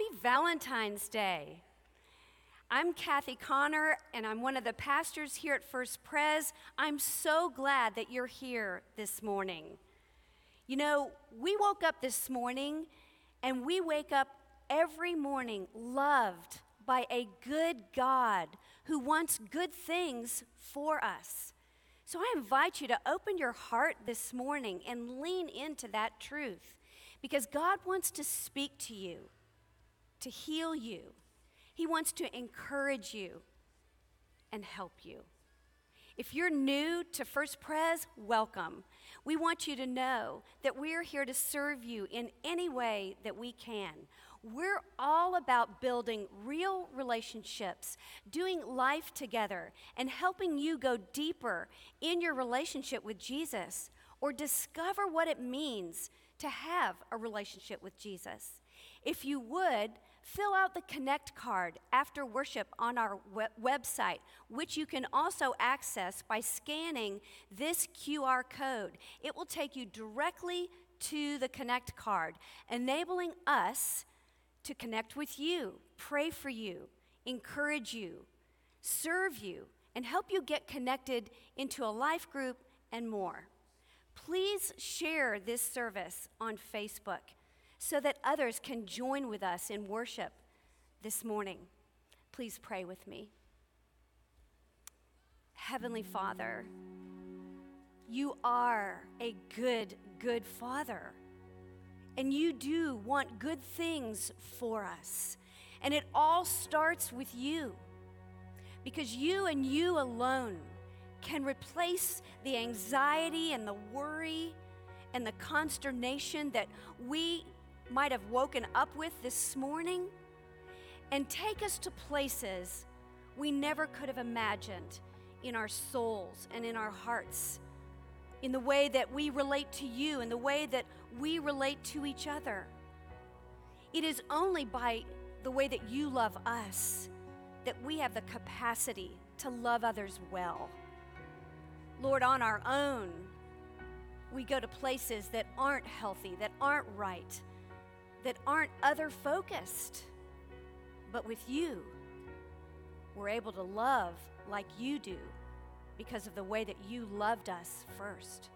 Happy Valentine's Day. I'm Kathy Connor, and I'm one of the pastors here at First Pres. I'm so glad that you're here this morning. You know, we woke up this morning, and we wake up every morning loved by a good God who wants good things for us. So I invite you to open your heart this morning and lean into that truth because God wants to speak to you to heal you. He wants to encourage you and help you. If you're new to First Pres, welcome. We want you to know that we're here to serve you in any way that we can. We're all about building real relationships, doing life together, and helping you go deeper in your relationship with Jesus or discover what it means to have a relationship with Jesus. If you would, fill out the Connect card after worship on our website, which you can also access by scanning this QR code. It will take you directly to the Connect card, enabling us to connect with you, pray for you, encourage you, serve you, and help you get connected into a life group and more. Please share this service on Facebook so that others can join with us in worship this morning. Please pray with me. Heavenly Father, you are a good, good Father. And you do want good things for us. And it all starts with you. Because you and you alone can replace the anxiety and the worry and the consternation that we might have woken up with this morning and take us to places we never could have imagined in our souls and in our hearts, in the way that we relate to you, in the way that we relate to each other. It is only by the way that you love us that we have the capacity to love others well. Lord, on our own, we go to places that aren't healthy, that aren't right that aren't other focused. But with you, we're able to love like you do because of the way that you loved us first,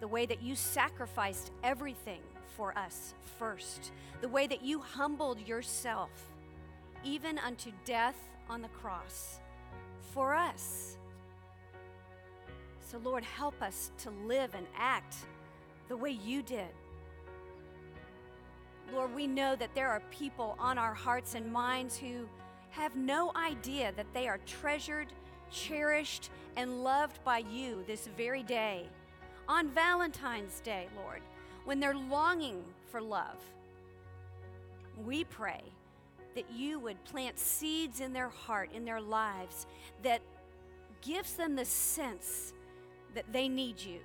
the way that you sacrificed everything for us first, the way that you humbled yourself, even unto death on the cross, for us. So, Lord, help us to live and act the way you did Lord, we know that there are people on our hearts and minds who have no idea that they are treasured, cherished, and loved by you this very day. On Valentine's Day, Lord, when they're longing for love, we pray that you would plant seeds in their heart, in their lives, that gives them the sense that they need you,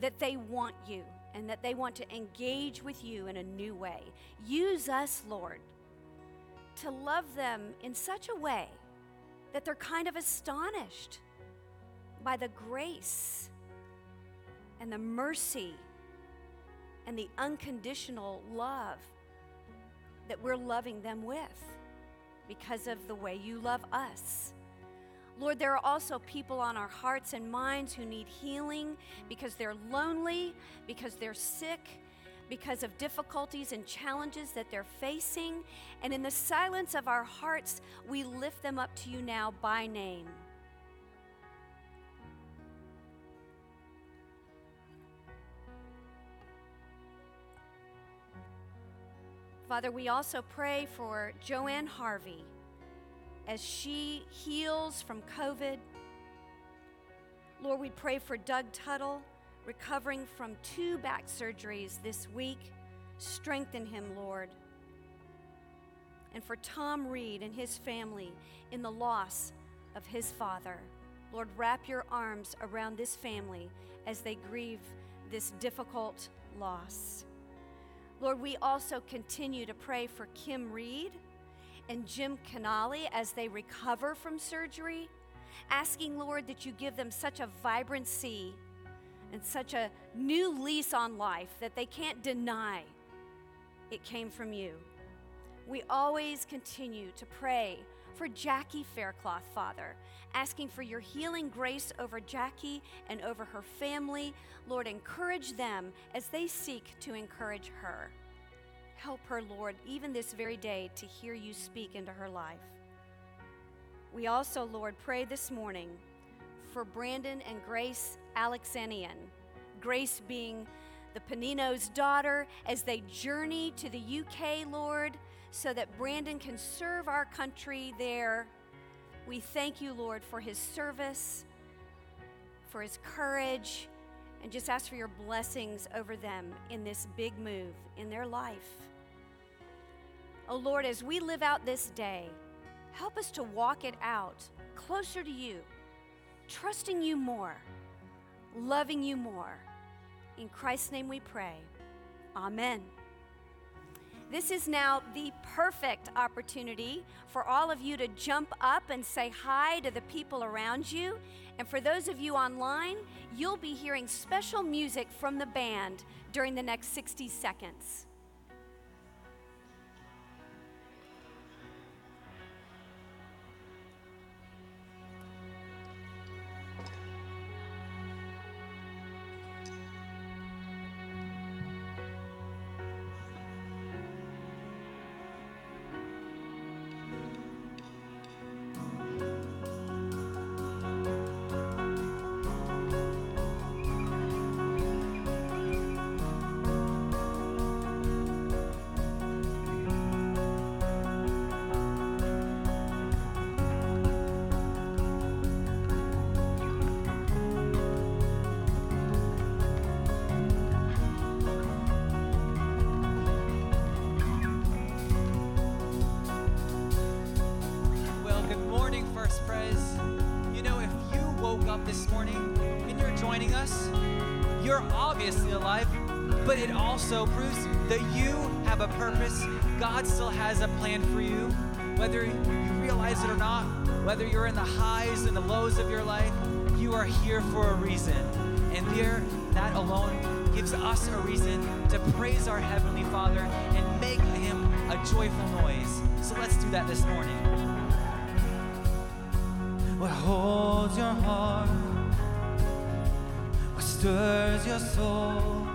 that they want you and that they want to engage with you in a new way. Use us, Lord, to love them in such a way that they're kind of astonished by the grace and the mercy and the unconditional love that we're loving them with because of the way you love us. Lord, there are also people on our hearts and minds who need healing because they're lonely, because they're sick, because of difficulties and challenges that they're facing. And in the silence of our hearts, we lift them up to you now by name. Father, we also pray for Joanne Harvey as she heals from COVID. Lord, we pray for Doug Tuttle, recovering from two back surgeries this week. Strengthen him, Lord. And for Tom Reed and his family in the loss of his father. Lord, wrap your arms around this family as they grieve this difficult loss. Lord, we also continue to pray for Kim Reed and Jim Canali as they recover from surgery, asking, Lord, that you give them such a vibrancy and such a new lease on life that they can't deny it came from you. We always continue to pray for Jackie Faircloth, Father, asking for your healing grace over Jackie and over her family. Lord, encourage them as they seek to encourage her. Help her, Lord, even this very day to hear you speak into her life. We also, Lord, pray this morning for Brandon and Grace Alexanian. Grace being the Panino's daughter as they journey to the UK, Lord, so that Brandon can serve our country there. We thank you, Lord, for his service, for his courage, and just ask for your blessings over them in this big move in their life. Oh Lord, as we live out this day, help us to walk it out closer to you, trusting you more, loving you more. In Christ's name we pray. Amen. This is now the perfect opportunity for all of you to jump up and say hi to the people around you. And for those of you online, you'll be hearing special music from the band during the next 60 seconds. God still has a plan for you, whether you realize it or not, whether you're in the highs and the lows of your life, you are here for a reason. And there, that alone gives us a reason to praise our Heavenly Father and make Him a joyful noise. So let's do that this morning. What holds your heart? What stirs your soul?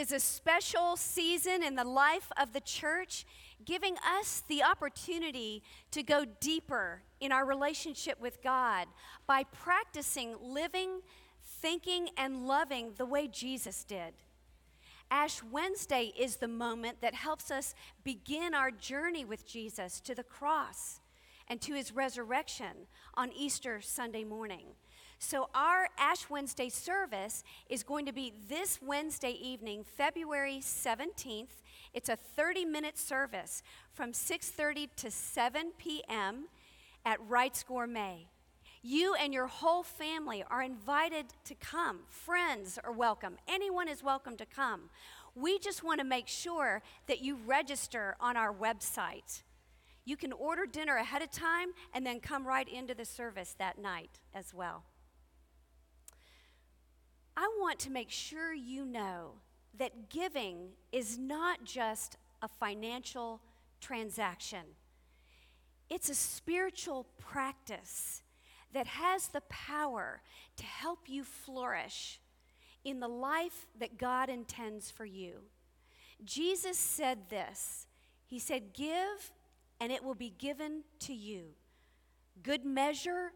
Is a special season in the life of the church, giving us the opportunity to go deeper in our relationship with God by practicing living, thinking, and loving the way Jesus did. Ash Wednesday is the moment that helps us begin our journey with Jesus to the cross and to his resurrection on Easter Sunday morning. So, our Ash Wednesday service is going to be this Wednesday evening, February 17th. It's a 30-minute service from 6:30 to 7 p.m. at Wright's Gourmet. You and your whole family are invited to come. Friends are welcome. Anyone is welcome to come. We just want to make sure that you register on our website. You can order dinner ahead of time and then come right into the service that night as well. I want to make sure you know that giving is not just a financial transaction, it's a spiritual practice that has the power to help you flourish in the life that God intends for you. Jesus said this He said, Give, and it will be given to you. Good measure,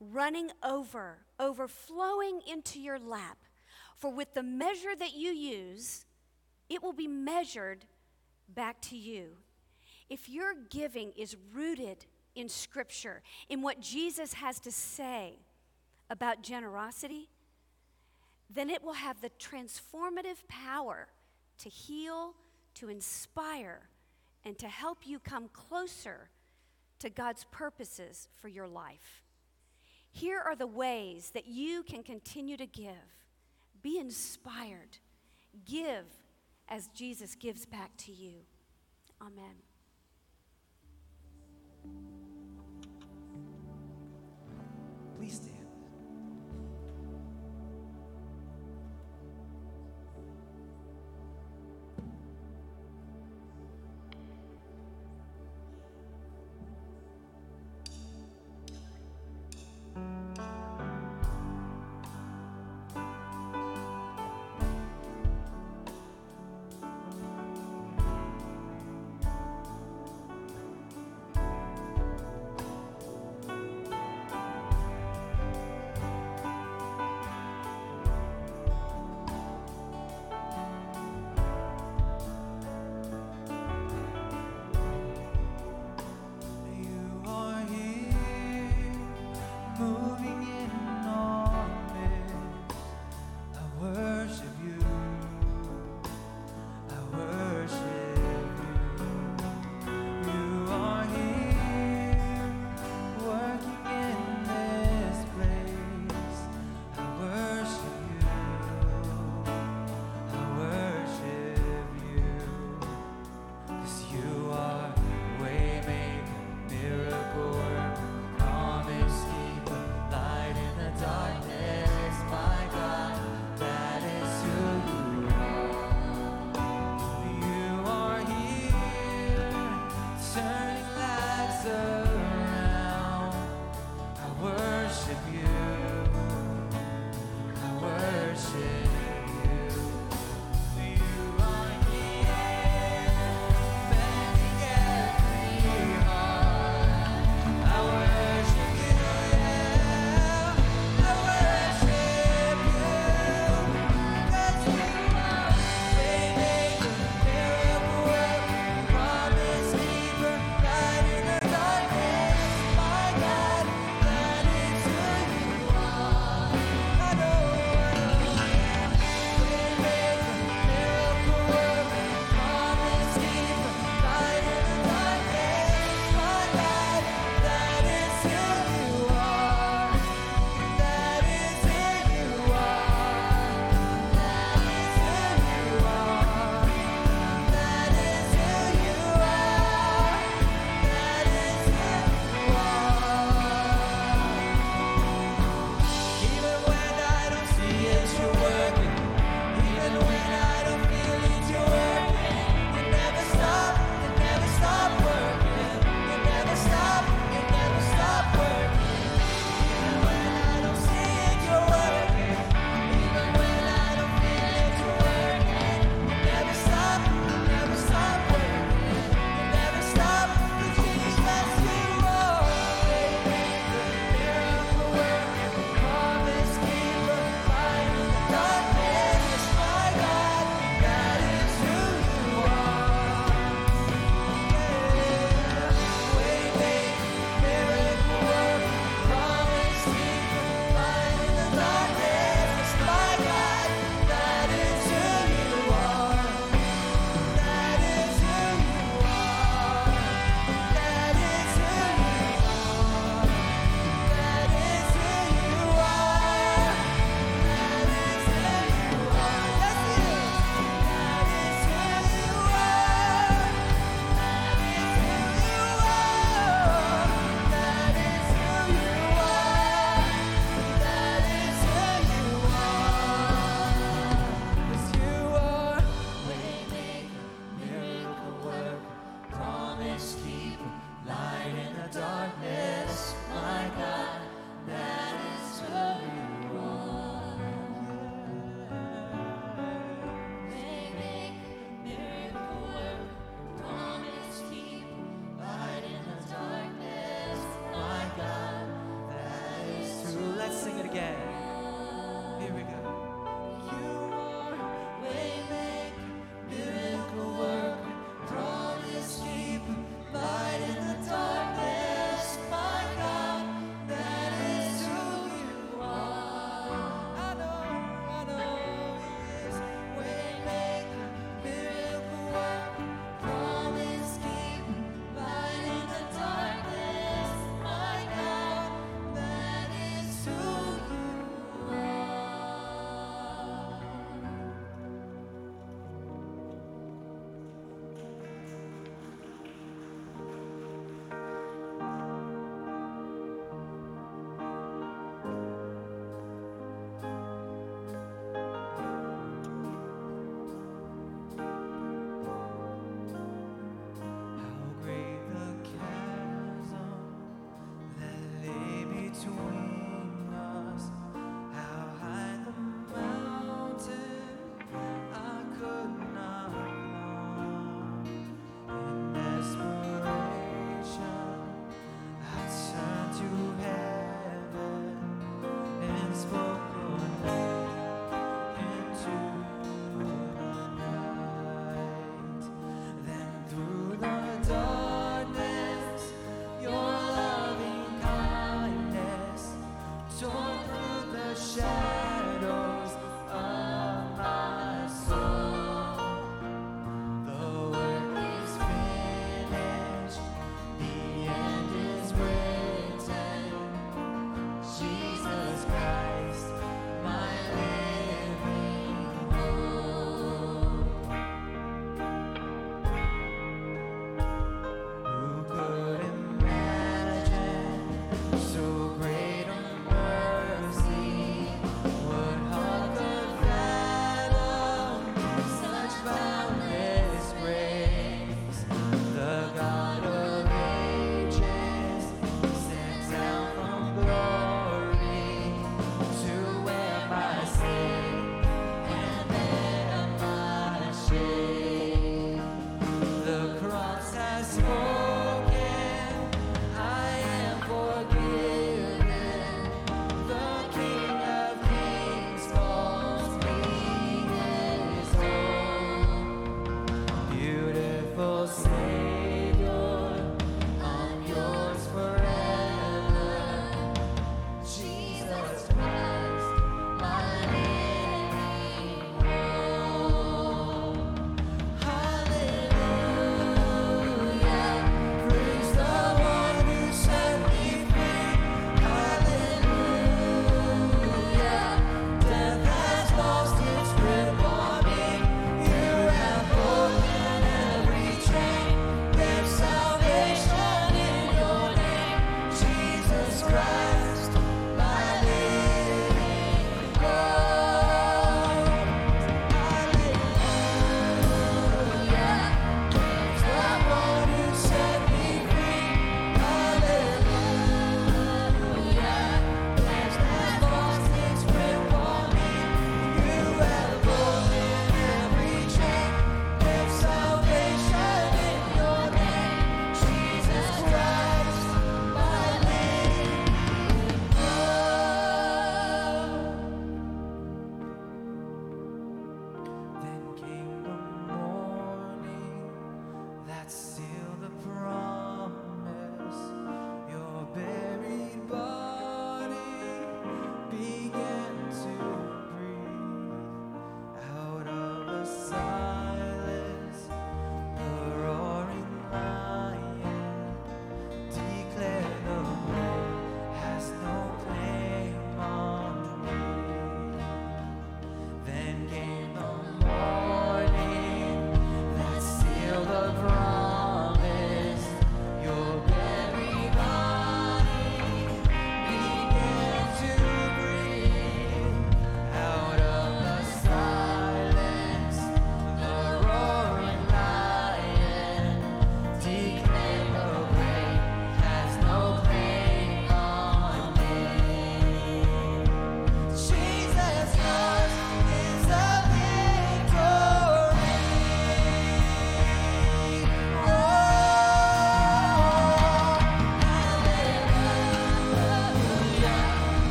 running over, overflowing into your lap. For with the measure that you use, it will be measured back to you. If your giving is rooted in Scripture, in what Jesus has to say about generosity, then it will have the transformative power to heal, to inspire, and to help you come closer to God's purposes for your life. Here are the ways that you can continue to give. Be inspired. Give as Jesus gives back to you. Amen.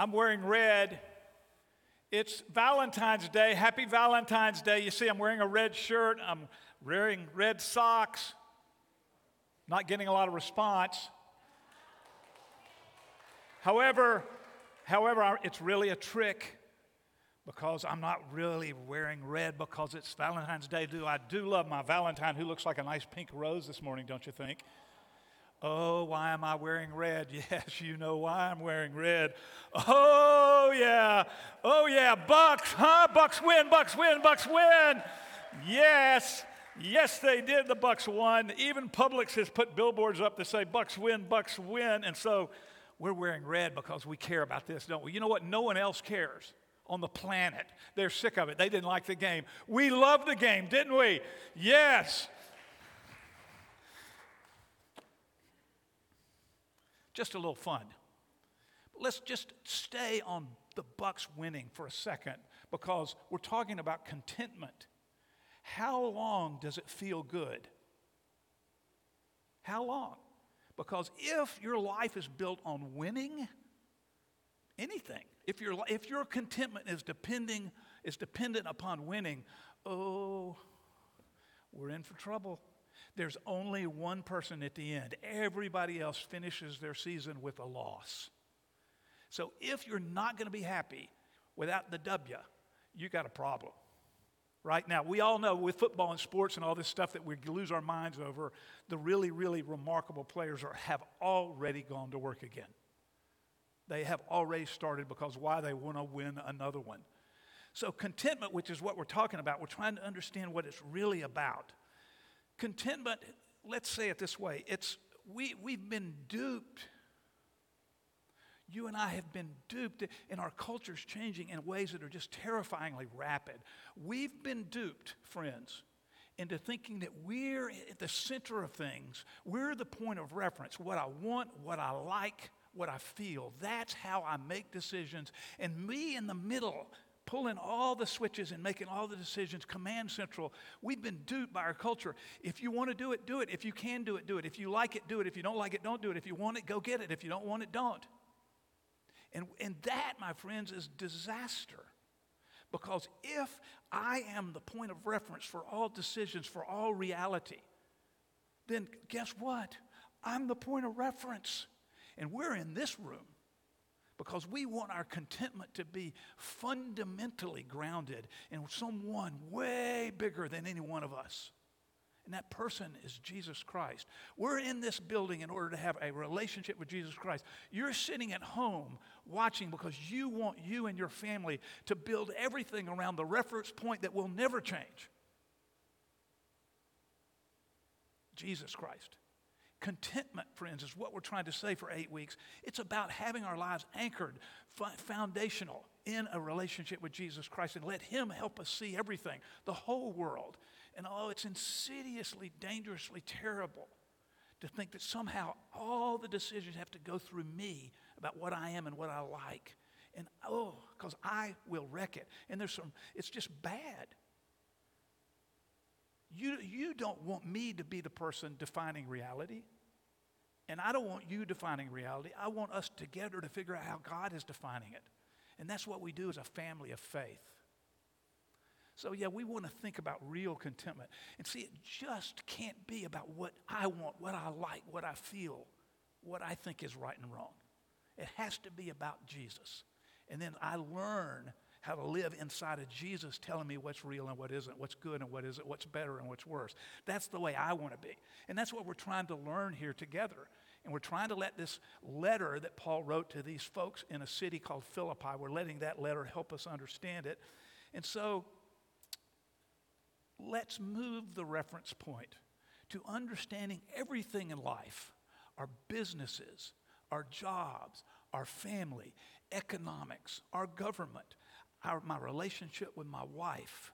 I'm wearing red. It's Valentine's Day. Happy Valentine's Day. You see, I'm wearing a red shirt. I'm wearing red socks. Not getting a lot of response. However, however, it's really a trick because I'm not really wearing red because it's Valentine's Day. Do I do love my Valentine who looks like a nice pink rose this morning, don't you think? Oh, why am I wearing red? Yes, you know why I'm wearing red. Oh, yeah. Oh, yeah. Bucks, huh? Bucks win, Bucks win, Bucks win. Yes. Yes, they did. The Bucks won. Even Publix has put billboards up to say Bucks win, Bucks win. And so we're wearing red because we care about this, don't we? You know what? No one else cares on the planet. They're sick of it. They didn't like the game. We loved the game, didn't we? Yes. Just a little fun. But let's just stay on the Bucks winning for a second because we're talking about contentment. How long does it feel good? How long? Because if your life is built on winning, anything, if your, if your contentment is depending is dependent upon winning, oh, we're in for trouble. There's only one person at the end. Everybody else finishes their season with a loss. So if you're not going to be happy without the W, you got a problem. Right now, we all know with football and sports and all this stuff that we lose our minds over, the really, really remarkable players are, have already gone to work again. They have already started because why? They want to win another one. So, contentment, which is what we're talking about, we're trying to understand what it's really about. Contentment, let's say it this way it's, we, we've been duped. You and I have been duped, and our culture's changing in ways that are just terrifyingly rapid. We've been duped, friends, into thinking that we're at the center of things. We're the point of reference. What I want, what I like, what I feel. That's how I make decisions. And me in the middle, pulling all the switches and making all the decisions, command central. We've been duped by our culture. If you want to do it, do it. If you can do it, do it. If you like it, do it. If you don't like it, don't do it. If you want it, go get it. If you don't want it, don't. And, and that, my friends, is disaster. Because if I am the point of reference for all decisions, for all reality, then guess what? I'm the point of reference. And we're in this room because we want our contentment to be fundamentally grounded in someone way bigger than any one of us. And that person is Jesus Christ. We're in this building in order to have a relationship with Jesus Christ. You're sitting at home watching because you want you and your family to build everything around the reference point that will never change Jesus Christ. Contentment, friends, is what we're trying to say for eight weeks. It's about having our lives anchored, foundational in a relationship with Jesus Christ and let Him help us see everything, the whole world. And oh, it's insidiously, dangerously terrible to think that somehow all the decisions have to go through me about what I am and what I like. And oh, because I will wreck it. And there's some, it's just bad. You, you don't want me to be the person defining reality. And I don't want you defining reality. I want us together to figure out how God is defining it. And that's what we do as a family of faith. So, yeah, we want to think about real contentment. And see, it just can't be about what I want, what I like, what I feel, what I think is right and wrong. It has to be about Jesus. And then I learn how to live inside of Jesus telling me what's real and what isn't, what's good and what isn't, what's better and what's worse. That's the way I want to be. And that's what we're trying to learn here together. And we're trying to let this letter that Paul wrote to these folks in a city called Philippi, we're letting that letter help us understand it. And so let's move the reference point to understanding everything in life our businesses, our jobs, our family, economics, our government, my relationship with my wife,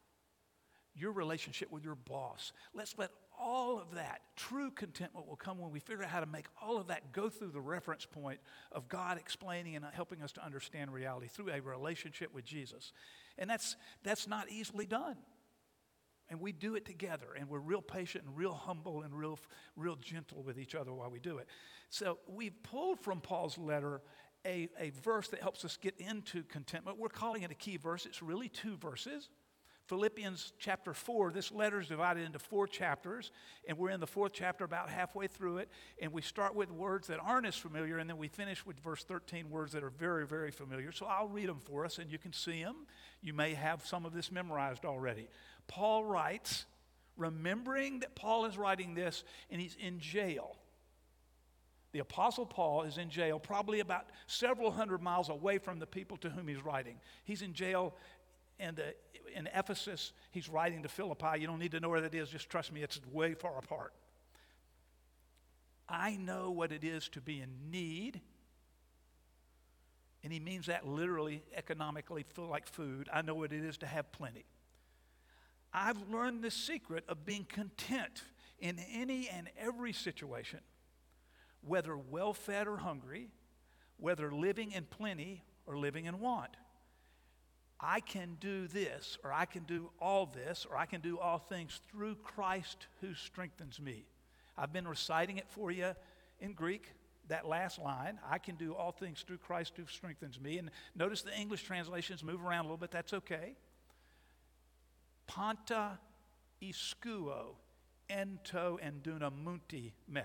your relationship with your boss. Let's let all of that, true contentment will come when we figure out how to make all of that go through the reference point of God explaining and helping us to understand reality through a relationship with Jesus. And that's, that's not easily done. And we do it together, and we're real patient and real humble and real, real gentle with each other while we do it. So we've pulled from Paul's letter a, a verse that helps us get into contentment. We're calling it a key verse. It's really two verses. Philippians chapter 4, this letter is divided into four chapters, and we're in the fourth chapter about halfway through it. And we start with words that aren't as familiar, and then we finish with verse 13, words that are very, very familiar. So I'll read them for us, and you can see them. You may have some of this memorized already. Paul writes, remembering that Paul is writing this, and he's in jail. The Apostle Paul is in jail, probably about several hundred miles away from the people to whom he's writing. He's in jail in, the, in Ephesus. He's writing to Philippi. You don't need to know where that is, just trust me, it's way far apart. I know what it is to be in need. And he means that literally, economically, feel like food. I know what it is to have plenty. I've learned the secret of being content in any and every situation whether well fed or hungry, whether living in plenty or living in want. I can do this, or I can do all this, or I can do all things through Christ who strengthens me. I've been reciting it for you in Greek, that last line. I can do all things through Christ who strengthens me. And notice the English translations move around a little bit, that's okay. Panta iskuo ento and dunamunti me.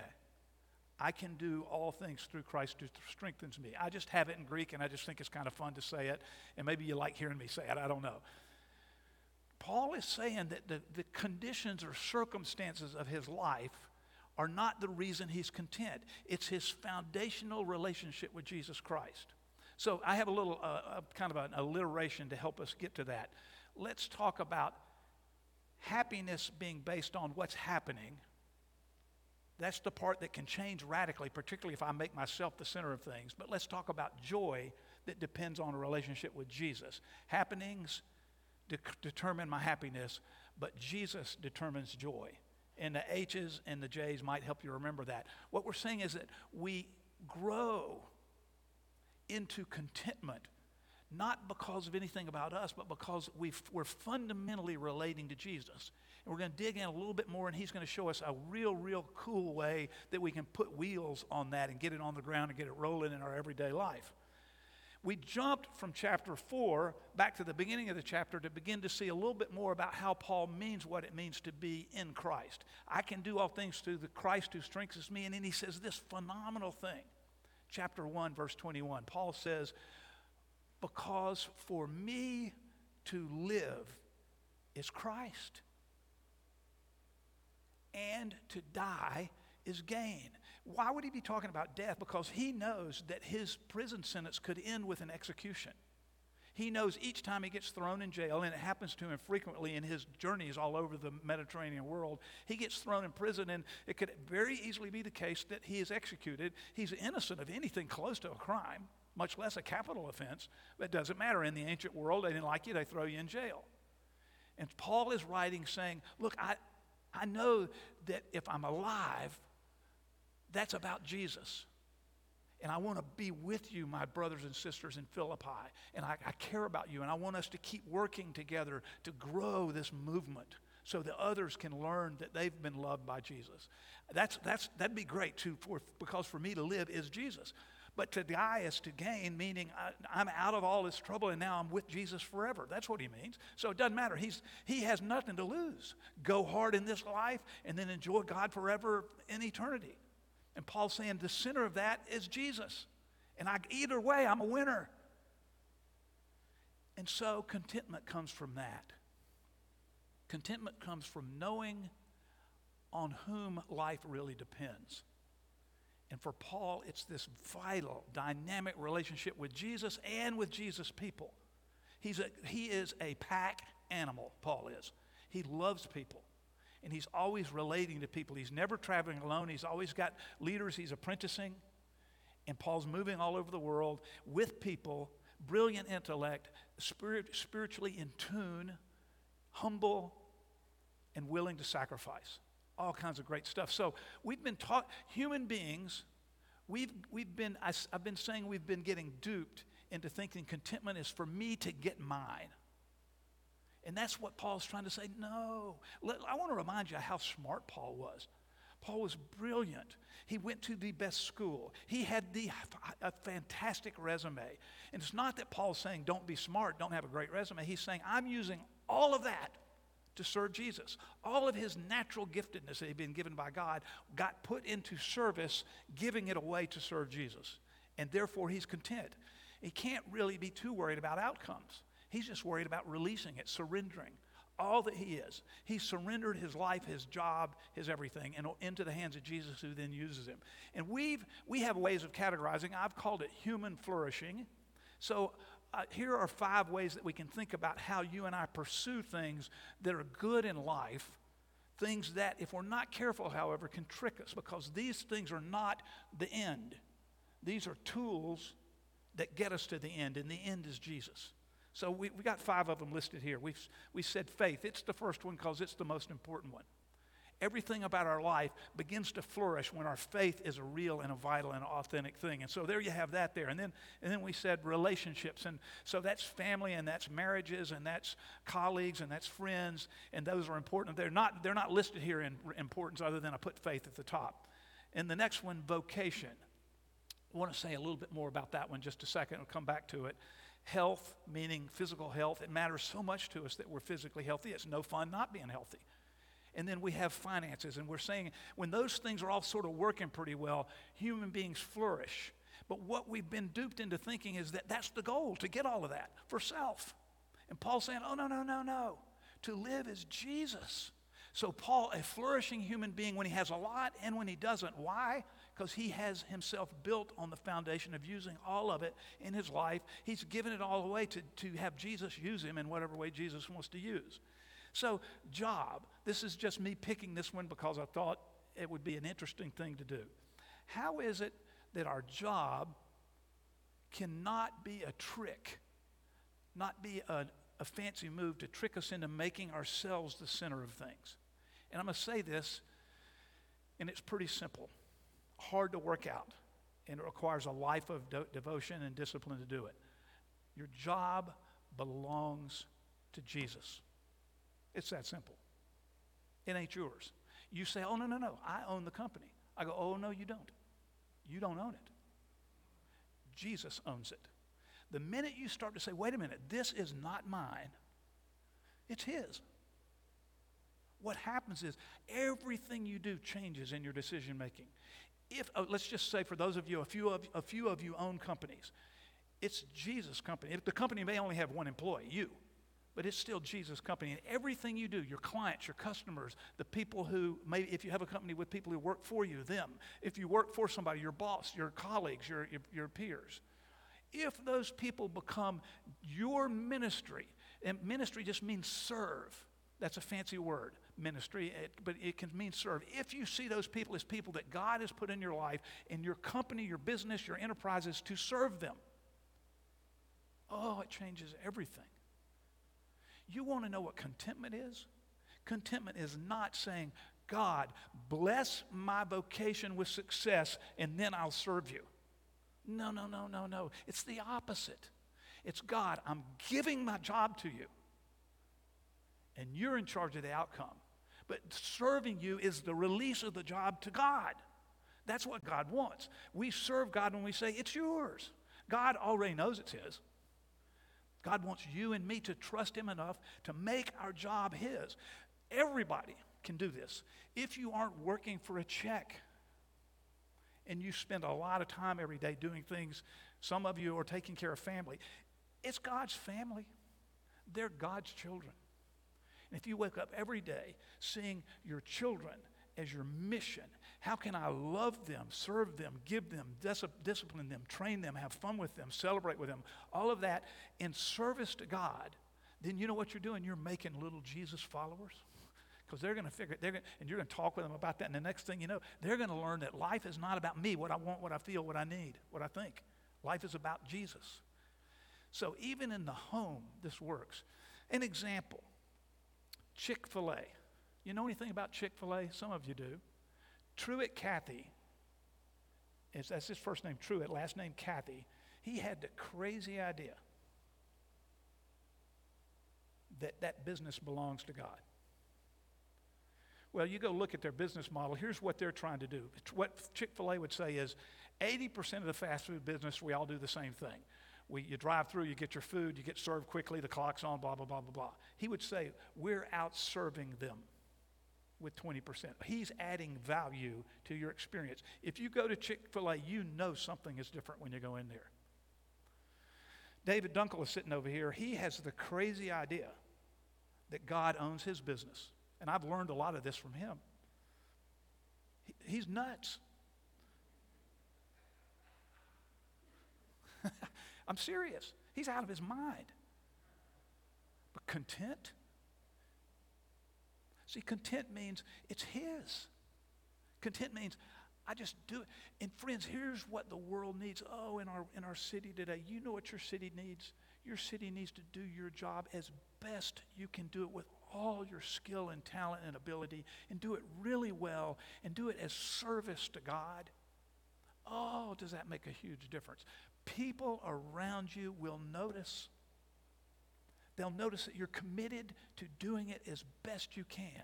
I can do all things through Christ who strengthens me. I just have it in Greek and I just think it's kind of fun to say it. And maybe you like hearing me say it. I don't know. Paul is saying that the, the conditions or circumstances of his life are not the reason he's content, it's his foundational relationship with Jesus Christ. So I have a little uh, kind of an alliteration to help us get to that. Let's talk about happiness being based on what's happening that's the part that can change radically, particularly if I make myself the center of things. But let's talk about joy that depends on a relationship with Jesus. Happenings de- determine my happiness, but Jesus determines joy. And the H's and the J's might help you remember that. What we're saying is that we grow into contentment, not because of anything about us, but because we are fundamentally relating to Jesus. And we're going to dig in a little bit more, and he's going to show us a real, real cool way that we can put wheels on that and get it on the ground and get it rolling in our everyday life. We jumped from chapter 4 back to the beginning of the chapter to begin to see a little bit more about how Paul means what it means to be in Christ. I can do all things through the Christ who strengthens me. And then he says this phenomenal thing. Chapter 1, verse 21. Paul says, Because for me to live is Christ and to die is gain. Why would he be talking about death? Because he knows that his prison sentence could end with an execution. He knows each time he gets thrown in jail, and it happens to him frequently in his journeys all over the Mediterranean world, he gets thrown in prison, and it could very easily be the case that he is executed. He's innocent of anything close to a crime, much less a capital offense, but it doesn't matter. In the ancient world, they didn't like you, they throw you in jail. And Paul is writing saying, Look, I, I know that if I'm alive, that's about Jesus. And I want to be with you, my brothers and sisters in Philippi. And I, I, care about you. And I want us to keep working together to grow this movement so that others can learn that they've been loved by Jesus. That's, that's, that'd be great, too, for, because for me to live is Jesus. But to die is to gain, meaning I, am out of all this trouble and now I'm with Jesus forever. That's what he means. So it doesn't matter. He's, he has nothing to lose. Go hard in this life and then enjoy God forever in eternity. And Paul's saying the center of that is Jesus. And I, either way, I'm a winner. And so contentment comes from that. Contentment comes from knowing on whom life really depends. And for Paul, it's this vital, dynamic relationship with Jesus and with Jesus' people. He's a, he is a pack animal, Paul is. He loves people. And he's always relating to people. He's never traveling alone. He's always got leaders he's apprenticing. And Paul's moving all over the world with people, brilliant intellect, spirit, spiritually in tune, humble, and willing to sacrifice all kinds of great stuff. So we've been taught, human beings, we've, we've been, I've been saying we've been getting duped into thinking contentment is for me to get mine. And that's what Paul's trying to say. No. I want to remind you how smart Paul was. Paul was brilliant. He went to the best school. He had the, a fantastic resume. And it's not that Paul's saying, don't be smart, don't have a great resume. He's saying, I'm using all of that to serve Jesus. All of his natural giftedness that he'd been given by God got put into service, giving it away to serve Jesus. And therefore, he's content. He can't really be too worried about outcomes. He's just worried about releasing it, surrendering all that he is. He surrendered his life, his job, his everything, and into the hands of Jesus, who then uses him. And we've we have ways of categorizing. I've called it human flourishing. So uh, here are five ways that we can think about how you and I pursue things that are good in life. Things that, if we're not careful, however, can trick us because these things are not the end. These are tools that get us to the end, and the end is Jesus. So we, we got five of them listed here. We've, we said faith. It's the first one because it's the most important one. Everything about our life begins to flourish when our faith is a real and a vital and authentic thing. And so there you have that there. And then, and then we said relationships. And so that's family and that's marriages and that's colleagues and that's friends. And those are important. They're not, they're not listed here in importance other than I put faith at the top. And the next one, vocation. I want to say a little bit more about that one just a second. I'll come back to it. Health, meaning physical health. It matters so much to us that we're physically healthy. It's no fun not being healthy. And then we have finances, and we're saying when those things are all sort of working pretty well, human beings flourish. But what we've been duped into thinking is that that's the goal to get all of that for self. And Paul's saying, oh, no, no, no, no. To live is Jesus. So, Paul, a flourishing human being when he has a lot and when he doesn't. Why? Because he has himself built on the foundation of using all of it in his life. He's given it all away to, to have Jesus use him in whatever way Jesus wants to use. So, job. This is just me picking this one because I thought it would be an interesting thing to do. How is it that our job cannot be a trick, not be a, a fancy move to trick us into making ourselves the center of things. And I'm going to say this, and it's pretty simple hard to work out, and it requires a life of de- devotion and discipline to do it. Your job belongs to Jesus. It's that simple. It ain't yours. You say, oh, no, no, no, I own the company. I go, oh, no, you don't. You don't own it. Jesus owns it. The minute you start to say, wait a minute, this is not mine, it's His. What happens is everything you do changes in your decision making. If, oh, let's just say for those of you, a few of, a few of you own companies, it's Jesus' company. If the company may only have one employee, you but it's still Jesus' company. And everything you do, your clients, your customers, the people who, maybe if you have a company with people who work for you, them. If you work for somebody, your boss, your colleagues, your, your, your peers. If those people become your ministry, and ministry just means serve. That's a fancy word, ministry, it, but it can mean serve. If you see those people as people that God has put in your life, in your company, your business, your enterprises, to serve them, oh, it changes everything. You want to know what contentment is? Contentment is not saying, God, bless my vocation with success and then I'll serve you. No, no, no, no, no. It's the opposite. It's God, I'm giving my job to you and you're in charge of the outcome. But serving you is the release of the job to God. That's what God wants. We serve God when we say, It's yours. God already knows it's His. God wants you and me to trust Him enough to make our job His. Everybody can do this. If you aren't working for a check and you spend a lot of time every day doing things, some of you are taking care of family, it's God's family. They're God's children. And if you wake up every day seeing your children as your mission how can I love them, serve them, give them, dis- discipline them, train them, have fun with them, celebrate with them, all of that in service to God? Then you know what you're doing? You're making little Jesus followers. Because they're going to figure they're gonna, and you're going to talk with them about that. And the next thing you know, they're going to learn that life is not about me, what I want, what I feel, what I need, what I think. Life is about Jesus. So even in the home, this works. An example Chick fil A. You know anything about Chick fil A? Some of you do. Truett Cathy, that's his first name, Truett, last name Cathy. He had the crazy idea that that business belongs to God. Well, you go look at their business model. Here's what they're trying to do. What Chick fil A would say is 80% of the fast food business, we all do the same thing. We, you drive through, you get your food, you get served quickly, the clock's on, blah, blah, blah, blah, blah. He would say, We're out serving them with 20%. He's adding value to your experience. If you go to Chick fil A, you know something is different when you go in there. David Dunkel is sitting over here. He has the crazy idea that God owns his business. And I've learned a lot of this from him. He, he's nuts. I'm serious. He's out of his mind. But content? See, content means it's His. Content means I just do it. And friends, here's what the world needs. Oh, in our in our city today, you know what your city needs? Your city needs to do your job as best you can do it with all your skill and talent and ability and do it really well and do it as service to God. Oh, does that make a huge difference? People around you will notice they'll notice that you're committed to doing it as best you can.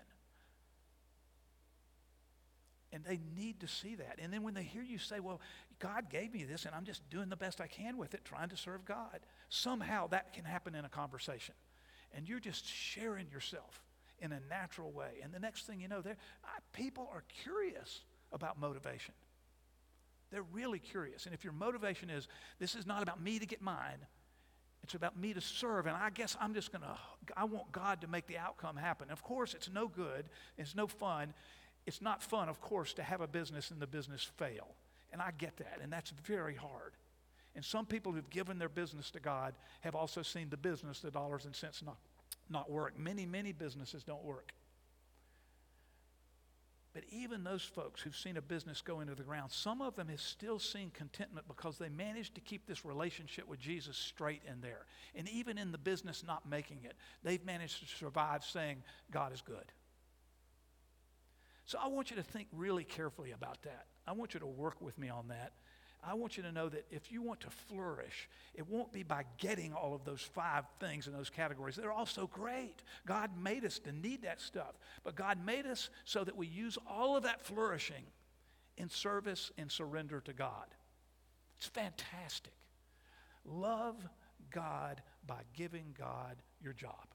And they need to see that. And then when they hear you say, Well, God gave me this and I'm just doing the best I can with it, trying to serve God, somehow that can happen in a conversation. And you're just sharing yourself in a natural way. And the next thing you know, there people are curious about motivation. They're really curious. And if your motivation is, This is not about me to get mine, it's about me to serve, and I guess I'm just going to, I want God to make the outcome happen. Of course, it's no good, it's no fun. It's not fun, of course, to have a business and the business fail. And I get that, and that's very hard. And some people who've given their business to God have also seen the business, the dollars and cents, not, not work. Many, many businesses don't work. But even those folks who've seen a business go into the ground, some of them have still seen contentment because they managed to keep this relationship with Jesus straight in there. And even in the business not making it, they've managed to survive saying, God is good. So I want you to think really carefully about that. I want you to work with me on that. I want you to know that if you want to flourish, it won't be by getting all of those five things in those categories. They're all so great. God made us to need that stuff. But God made us so that we use all of that flourishing in service and surrender to God. It's fantastic. Love God by giving God your job.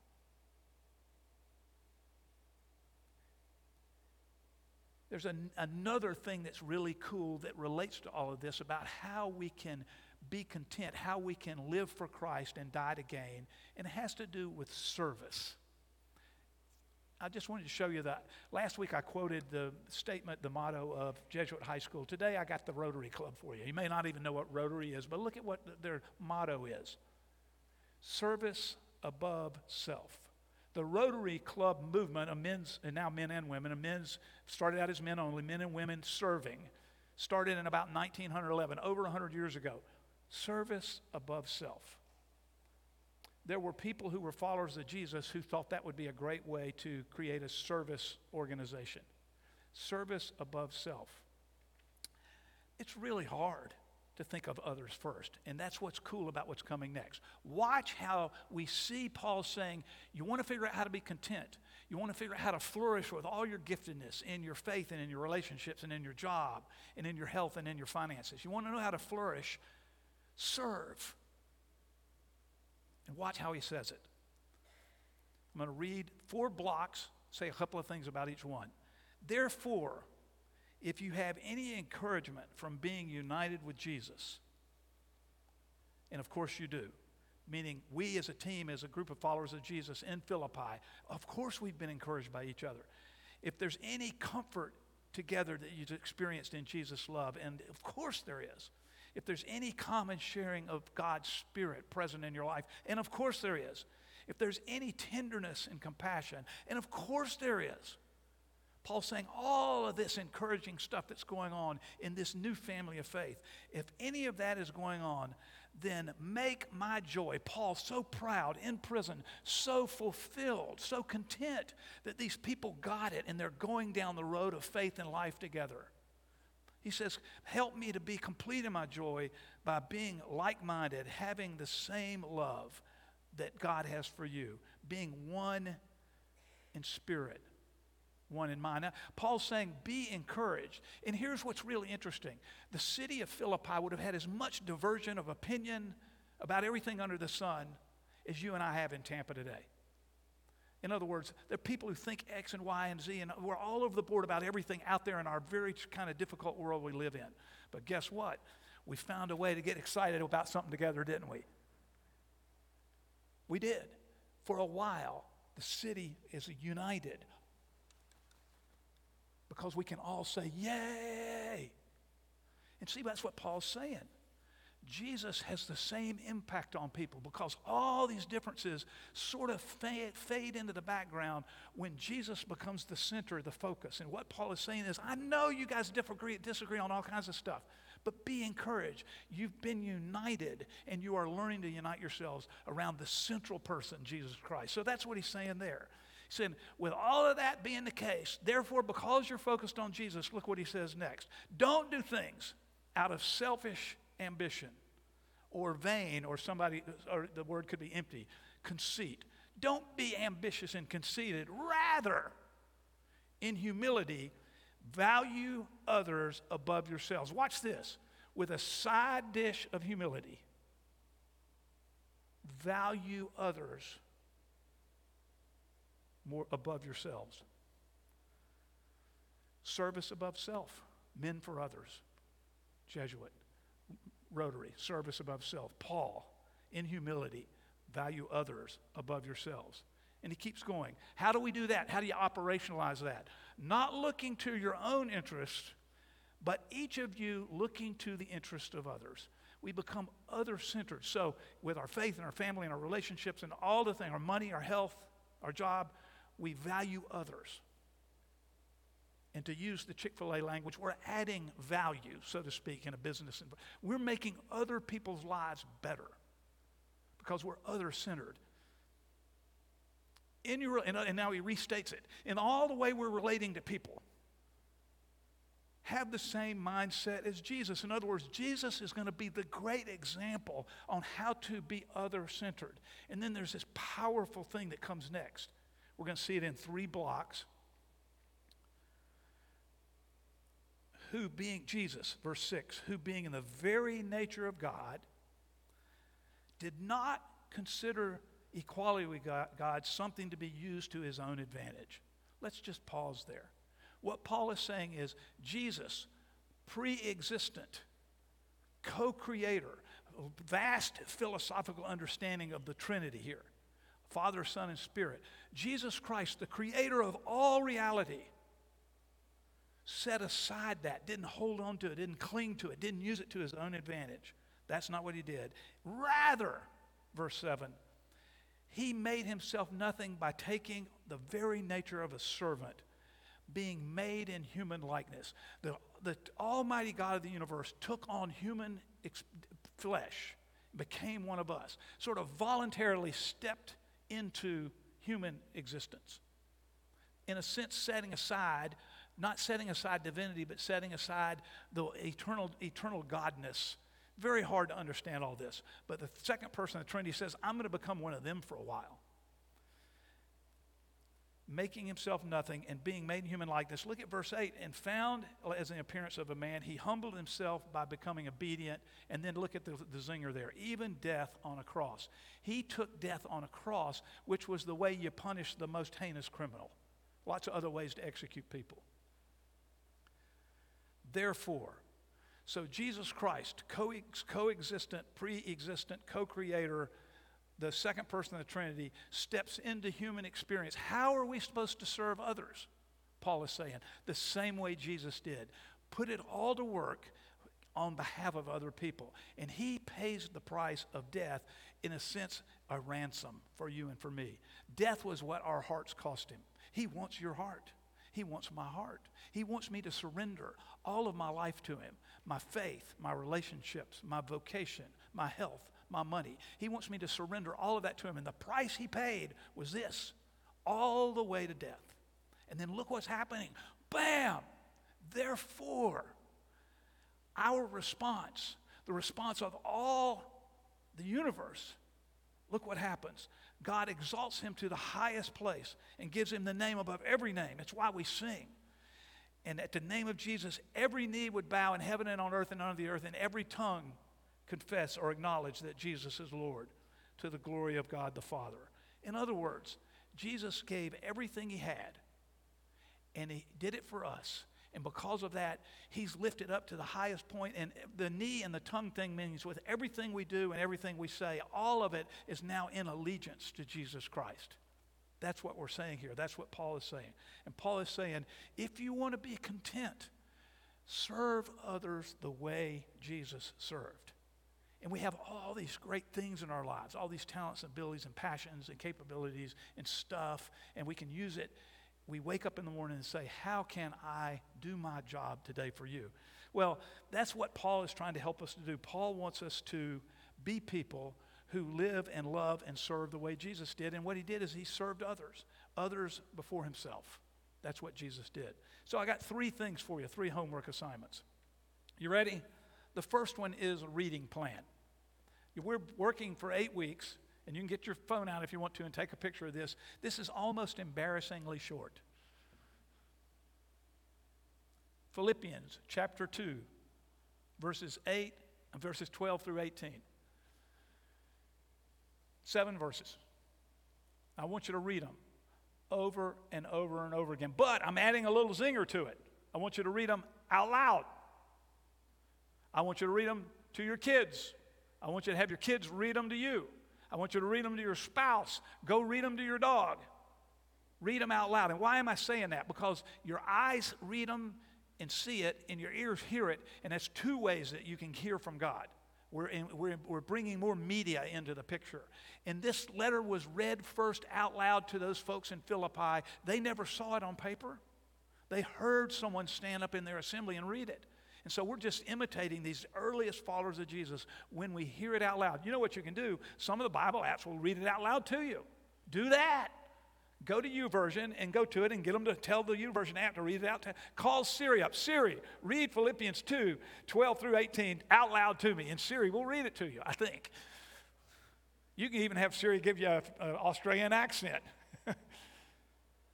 There's an, another thing that's really cool that relates to all of this about how we can be content, how we can live for Christ and die to gain, and it has to do with service. I just wanted to show you that. Last week I quoted the statement, the motto of Jesuit High School. Today I got the Rotary Club for you. You may not even know what Rotary is, but look at what their motto is service above self. The Rotary Club movement of men's, and now men and women, and men's started out as men only, men and women serving, started in about 1911, over 100 years ago. Service above self. There were people who were followers of Jesus who thought that would be a great way to create a service organization. Service above self. It's really hard to think of others first. And that's what's cool about what's coming next. Watch how we see Paul saying, You want to figure out how to be content. You want to figure out how to flourish with all your giftedness in your faith and in your relationships and in your job and in your health and in your finances. You want to know how to flourish. Serve. And watch how he says it. I'm going to read four blocks, say a couple of things about each one. Therefore, if you have any encouragement from being united with Jesus, and of course you do, meaning we as a team, as a group of followers of Jesus in Philippi, of course we've been encouraged by each other. If there's any comfort together that you've experienced in Jesus' love, and of course there is. If there's any common sharing of God's Spirit present in your life, and of course there is. If there's any tenderness and compassion, and of course there is. Paul's saying all of this encouraging stuff that's going on in this new family of faith, if any of that is going on, then make my joy, Paul, so proud in prison, so fulfilled, so content that these people got it and they're going down the road of faith and life together. He says, Help me to be complete in my joy by being like minded, having the same love that God has for you, being one in spirit one in mind. Now, Paul's saying, be encouraged. And here's what's really interesting the city of Philippi would have had as much diversion of opinion about everything under the sun as you and I have in Tampa today. In other words, there are people who think X and Y and Z, and we're all over the board about everything out there in our very kind of difficult world we live in. But guess what? We found a way to get excited about something together, didn't we? We did. For a while, the city is united because we can all say, Yay! And see, that's what Paul's saying. Jesus has the same impact on people because all these differences sort of fade, fade, into the background when Jesus becomes the center, the focus. And what Paul is saying is, I know you guys disagree, disagree on all kinds of stuff, but be encouraged. You've been united and you are learning to unite yourselves around the central person, Jesus Christ. So that's what he's saying there saying, with all of that being the case, therefore, because you're focused on Jesus, look what he says next. Don't do things out of selfish ambition or vain, or somebody, or the word could be empty, conceit. Don't be ambitious and conceited. Rather, in humility, value others above yourselves. Watch this with a side dish of humility. Value others more above yourselves. Service above self, men for others. Jesuit, Rotary, service above self. Paul, in humility, value others above yourselves. And he keeps going. How do we do that? How do you operationalize that? Not looking to your own interest, but each of you looking to the interest of others. We become other centered. So, with our faith and our family and our relationships and all the things, our money, our health, our job, we value others. And to use the Chick fil A language, we're adding value, so to speak, in a business. env- We're making other people's lives better because we're other centered. In your, and, and now he restates it. In all the way we're relating to people, have the same mindset as Jesus. In other words, Jesus is going to be the great example on how to be other centered. And then there's this powerful thing that comes next. We're going to see it in three blocks. Who being Jesus, verse 6, who being in the very nature of God, did not consider equality with God, something to be used to his own advantage. Let's just pause there. What Paul is saying is Jesus, pre existent, co creator, vast philosophical understanding of the Trinity here Father, Son, and Spirit. Jesus Christ, the creator of all reality, set aside that, didn't hold on to it, didn't cling to it, didn't use it to his own advantage. That's not what he did. Rather, verse 7, he made himself nothing by taking the very nature of a servant, being made in human likeness. The, the Almighty God of the universe took on human ex- flesh, became one of us, sort of voluntarily stepped into human existence. In a sense, setting aside, not setting aside divinity, but setting aside the eternal, eternal godness. Very hard to understand all this. But the second person of the Trinity says, I'm going to become one of them for a while. Making himself nothing and being made in human likeness. Look at verse 8. And found as an appearance of a man, he humbled himself by becoming obedient. And then look at the, the zinger there. Even death on a cross. He took death on a cross, which was the way you punish the most heinous criminal. Lots of other ways to execute people. Therefore, so Jesus Christ, coex- coexistent, pre existent, co creator, the second person of the Trinity, steps into human experience. How are we supposed to serve others? Paul is saying, the same way Jesus did. Put it all to work on behalf of other people. And he pays the price of death, in a sense, a ransom for you and for me. Death was what our hearts cost him. He wants your heart. He wants my heart. He wants me to surrender all of my life to Him my faith, my relationships, my vocation, my health, my money. He wants me to surrender all of that to Him. And the price He paid was this all the way to death. And then look what's happening. Bam! Therefore, our response, the response of all the universe, look what happens. God exalts him to the highest place and gives him the name above every name. That's why we sing. And at the name of Jesus, every knee would bow in heaven and on earth and under the earth, and every tongue confess or acknowledge that Jesus is Lord to the glory of God the Father. In other words, Jesus gave everything he had, and he did it for us. And because of that, he's lifted up to the highest point. And the knee and the tongue thing means with everything we do and everything we say, all of it is now in allegiance to Jesus Christ. That's what we're saying here. That's what Paul is saying. And Paul is saying, if you want to be content, serve others the way Jesus served. And we have all these great things in our lives, all these talents and abilities and passions and capabilities and stuff, and we can use it we wake up in the morning and say, How can I do my job today for you? Well, that's what Paul is trying to help us to do. Paul wants us to be people who live and love and serve the way Jesus did. And what he did is he served others, others before himself. That's what Jesus did. So I got three things for you, three homework assignments. You ready? The first one is a reading plan. We're working for eight weeks and you can get your phone out if you want to and take a picture of this. This is almost embarrassingly short. Philippians chapter 2, verses 8 and verses 12 through 18. Seven verses. I want you to read them over and over and over again. But I'm adding a little zinger to it. I want you to read them out loud. I want you to read them to your kids. I want you to have your kids read them to you. I want you to read them to your spouse. Go read them to your dog. Read them out loud. And why am I saying that? Because your eyes read them and see it, and your ears hear it, and that's two ways that you can hear from God. We're, in, we're, we're bringing more media into the picture. And this letter was read first out loud to those folks in Philippi. They never saw it on paper. They heard someone stand up in their assembly and read it. And so we're just imitating these earliest followers of Jesus when we hear it out loud. You know what you can do? Some of the Bible apps will read it out loud to you. Do that. Go to YouVersion and go to it and get them to tell the YouVersion app to read it out. To, call Siri up. Siri, read Philippians 2, 12 through 18 out loud to me. And Siri will read it to you, I think. You can even have Siri give you an Australian accent.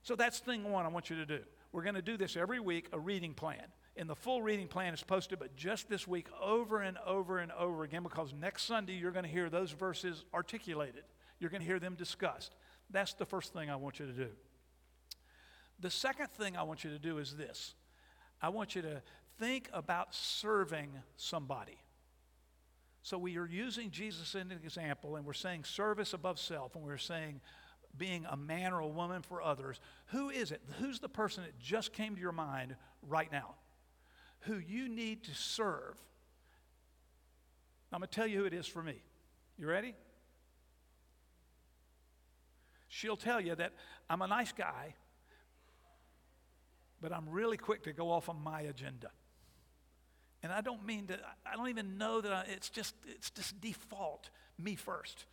so that's thing one I want you to do. We're going to do this every week, a reading plan. And the full reading plan is posted, but just this week over and over and over again, because next Sunday you're going to hear those verses articulated. You're going to hear them discussed. That's the first thing I want you to do. The second thing I want you to do is this I want you to think about serving somebody. So we are using Jesus as an example, and we're saying service above self, and we're saying being a man or a woman for others. Who is it? Who's the person that just came to your mind right now? Who you need to serve. I'm going to tell you who it is for me. You ready? She'll tell you that I'm a nice guy, but I'm really quick to go off on my agenda. And I don't mean to, I don't even know that I, it's just, it's just default, me first.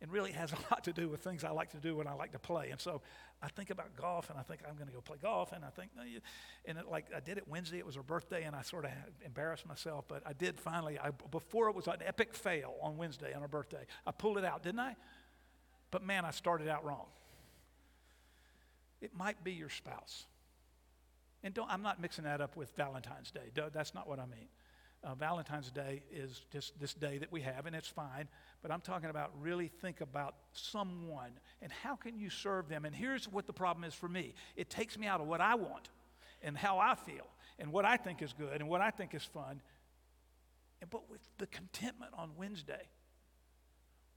It really has a lot to do with things I like to do when I like to play. And so I think about golf and I think I'm going to go play golf. And I think, and it, like I did it Wednesday, it was her birthday, and I sort of embarrassed myself. But I did finally, I, before it was an epic fail on Wednesday on her birthday, I pulled it out, didn't I? But man, I started out wrong. It might be your spouse. And don't, I'm not mixing that up with Valentine's Day. That's not what I mean. Uh, Valentine's Day is just this day that we have, and it's fine. But I'm talking about really think about someone and how can you serve them. And here's what the problem is for me it takes me out of what I want and how I feel and what I think is good and what I think is fun. And, but with the contentment on Wednesday,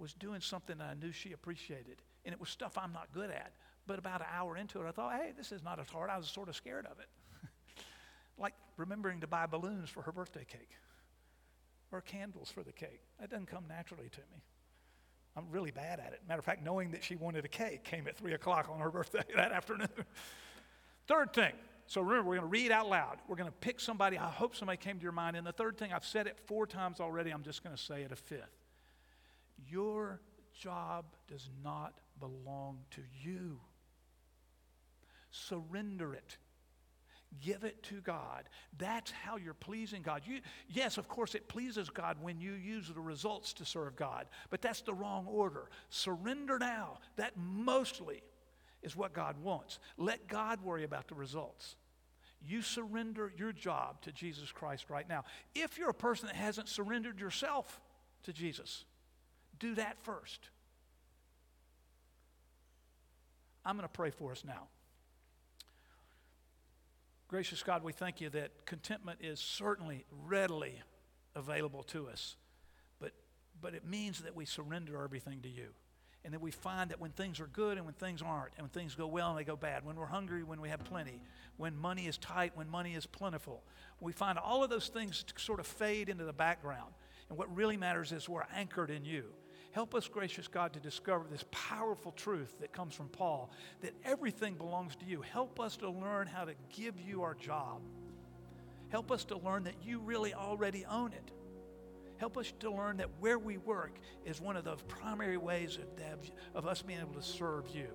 was doing something that I knew she appreciated. And it was stuff I'm not good at. But about an hour into it, I thought, hey, this is not as hard. I was sort of scared of it. Like remembering to buy balloons for her birthday cake or candles for the cake. That doesn't come naturally to me. I'm really bad at it. Matter of fact, knowing that she wanted a cake came at 3 o'clock on her birthday that afternoon. Third thing. So remember, we're going to read out loud. We're going to pick somebody. I hope somebody came to your mind. And the third thing, I've said it four times already. I'm just going to say it a fifth. Your job does not belong to you. Surrender it. Give it to God. That's how you're pleasing God. You, yes, of course, it pleases God when you use the results to serve God, but that's the wrong order. Surrender now. That mostly is what God wants. Let God worry about the results. You surrender your job to Jesus Christ right now. If you're a person that hasn't surrendered yourself to Jesus, do that first. I'm going to pray for us now. Gracious God, we thank you that contentment is certainly readily available to us, but, but it means that we surrender everything to you. And that we find that when things are good and when things aren't, and when things go well and they go bad, when we're hungry, when we have plenty, when money is tight, when money is plentiful, we find all of those things sort of fade into the background. And what really matters is we're anchored in you. Help us, gracious God, to discover this powerful truth that comes from Paul that everything belongs to you. Help us to learn how to give you our job. Help us to learn that you really already own it. Help us to learn that where we work is one of the primary ways of, us being able to serve you.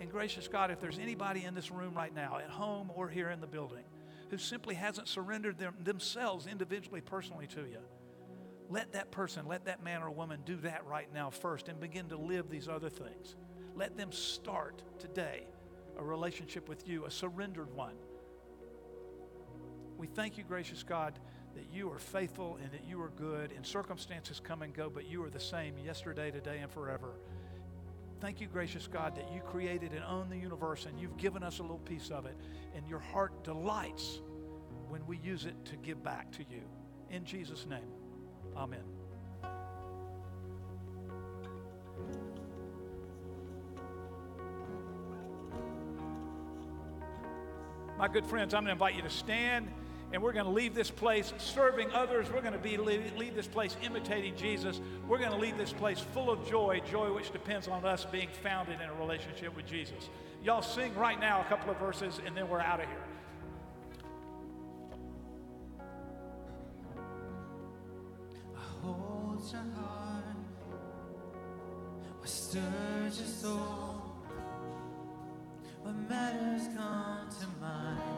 And gracious God, if there's anybody in this room right now, at home or here in the building, who simply hasn't surrendered them, themselves individually, personally to you, let that person, let that man or woman do that right now first and begin to live these other things. Let them start today a relationship with you, a surrendered one. We thank you, gracious God, that you are faithful and that you are good, and circumstances come and go, but you are the same yesterday, today, and forever. Thank you, gracious God, that you created and own the universe, and you've given us a little piece of it, and your heart delights when we use it to give back to you. In Jesus' name. Amen. My good friends, I'm going to invite you to stand and we're going to leave this place serving others. We're going to be leave, leave this place imitating Jesus. We're going to leave this place full of joy, joy which depends on us being founded in a relationship with Jesus. Y'all sing right now a couple of verses and then we're out of here. Stirs your soul, what matters come to mind.